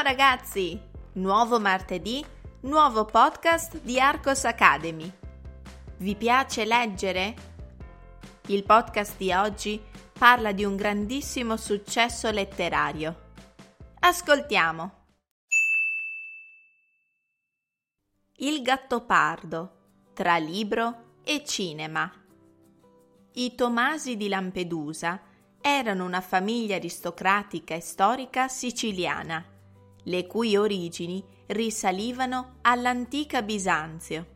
Ciao ragazzi! Nuovo martedì, nuovo podcast di Arcos Academy. Vi piace leggere? Il podcast di oggi parla di un grandissimo successo letterario. Ascoltiamo. Il Gattopardo tra libro e cinema. I Tomasi di Lampedusa erano una famiglia aristocratica e storica siciliana, le cui origini risalivano all'antica Bisanzio.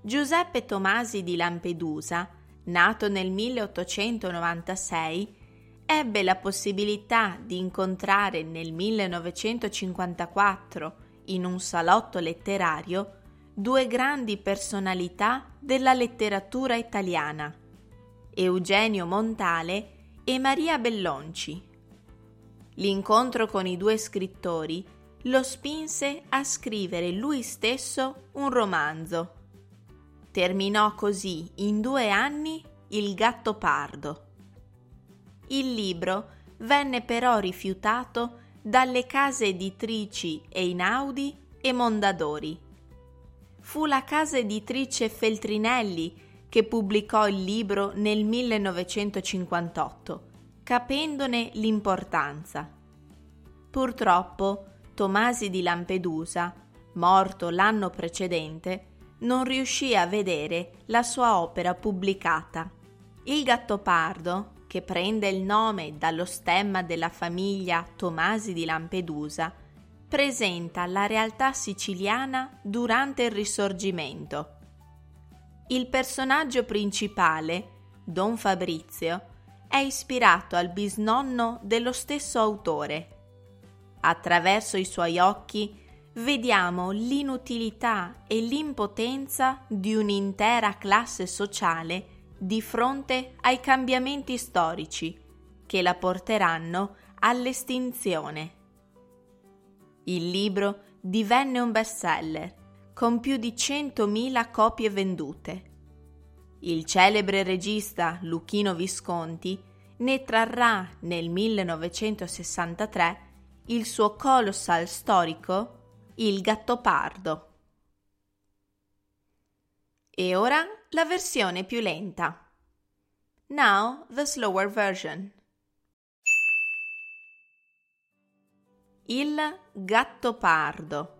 Giuseppe Tomasi di Lampedusa, nato nel 1896, ebbe la possibilità di incontrare nel 1954 in un salotto letterario due grandi personalità della letteratura italiana, Eugenio Montale e Maria Bellonci. L'incontro con i due scrittori lo spinse a scrivere lui stesso un romanzo. Terminò così in due anni Il gatto pardo. Il libro venne però rifiutato dalle case editrici Einaudi e Mondadori. Fu la casa editrice Feltrinelli che pubblicò il libro nel 1958, capendone l'importanza. Purtroppo Tomasi di Lampedusa, morto l'anno precedente, non riuscì a vedere la sua opera pubblicata. Il Gattopardo, che prende il nome dallo stemma della famiglia Tomasi di Lampedusa, presenta la realtà siciliana durante il Risorgimento il personaggio principale, Don Fabrizio, è ispirato al bisnonno dello stesso autore. Attraverso i suoi occhi vediamo l'inutilità e l'impotenza di un'intera classe sociale di fronte ai cambiamenti storici che la porteranno all'estinzione. Il libro divenne un bestseller con più di 100.000 copie vendute. Il celebre regista Luchino Visconti ne trarrà nel 1963 il suo colossal storico Il Gattopardo. E ora la versione più lenta. Now the slower version. Il Gattopardo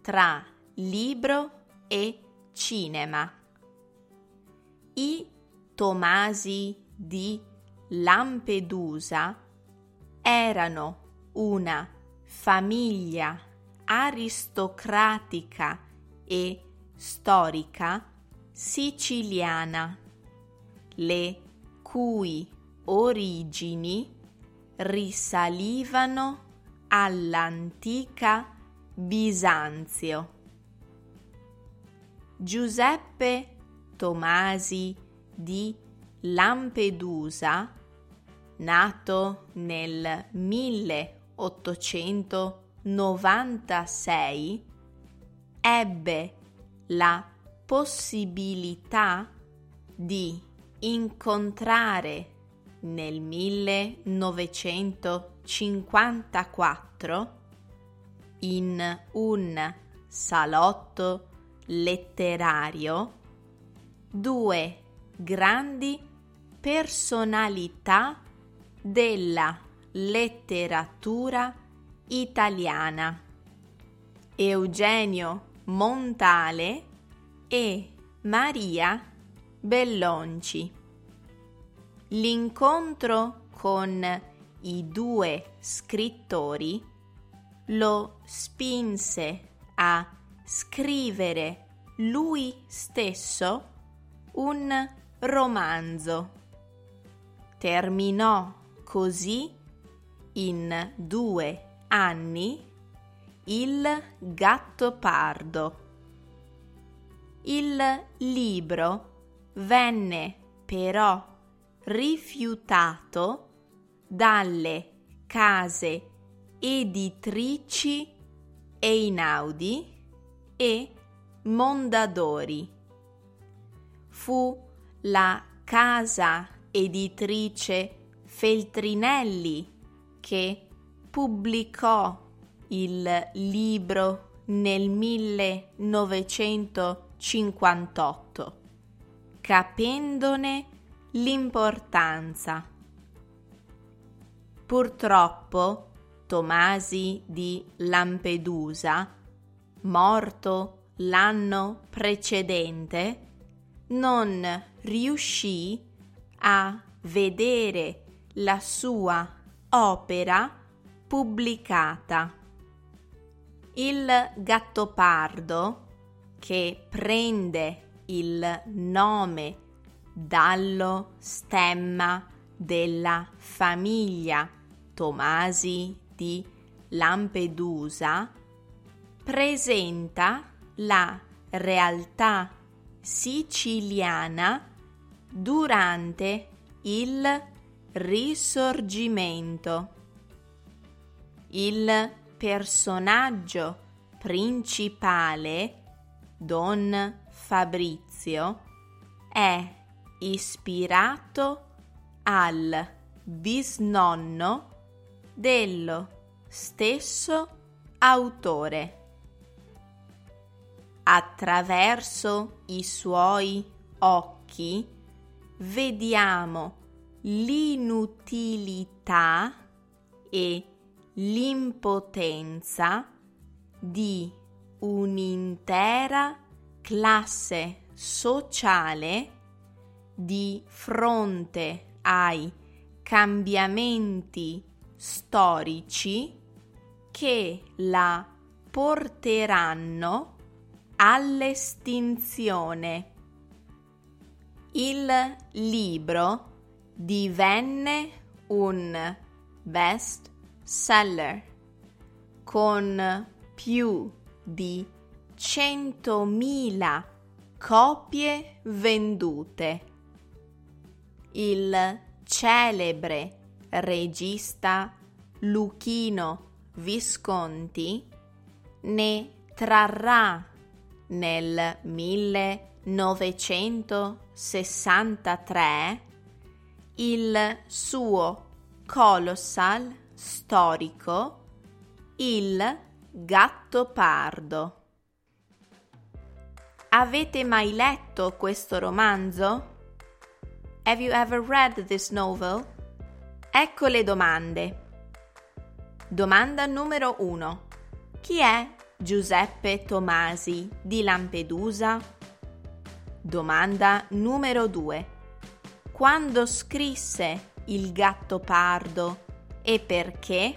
tra libro e cinema. I Tomasi di Lampedusa erano una famiglia aristocratica e storica siciliana, le cui origini risalivano all'antica Bisanzio. Giuseppe Tomasi di Lampedusa, nato nel 1896, ebbe la possibilità di incontrare nel 1954 in un salotto letterario due grandi personalità della letteratura italiana, Eugenio Montale e Maria Bellonci. L'incontro con i due scrittori lo spinse a scrivere lui stesso un romanzo. Terminò così in due anni il gatto pardo. Il libro venne però rifiutato dalle case editrici Einaudi e Mondadori. Fu la casa editrice Feltrinelli che pubblicò il libro nel 1958, capendone l'importanza. Purtroppo Tomasi di Lampedusa, morto l'anno precedente, non riuscì a vedere la sua opera pubblicata. Il gattopardo, che prende il nome dallo stemma della famiglia Tomasi di Lampedusa, presenta la realtà siciliana durante il risorgimento. Il personaggio principale, Don Fabrizio, è ispirato al bisnonno dello stesso autore. Attraverso i suoi occhi vediamo l'inutilità e l'impotenza di un'intera classe sociale di fronte ai cambiamenti storici che la porteranno all'estinzione. Il libro divenne un best seller con più di 100.000 copie vendute. Il celebre regista Luchino Visconti ne trarrà nel 1963 il suo colossal storico Il Gattopardo. Avete mai letto questo romanzo? Have you ever read this novel? Ecco le domande. Domanda numero 1. Chi è Giuseppe Tomasi di Lampedusa? Domanda numero 2. Quando scrisse Il gatto pardo e perché?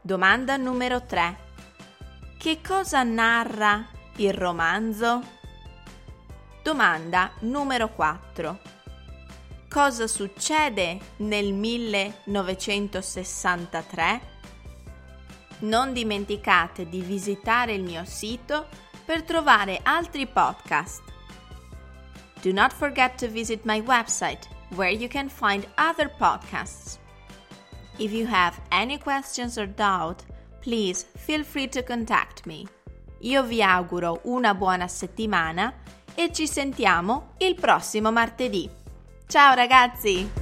Domanda numero 3. Che cosa narra il romanzo? Domanda numero 4. Cosa succede nel 1963? Non dimenticate di visitare il mio sito per trovare altri podcast. Do not forget to visit my website where you can find other podcasts. If you have any questions or doubt, please feel free to contact me. Io vi auguro una buona settimana e ci sentiamo il prossimo martedì. Ciao ragazzi!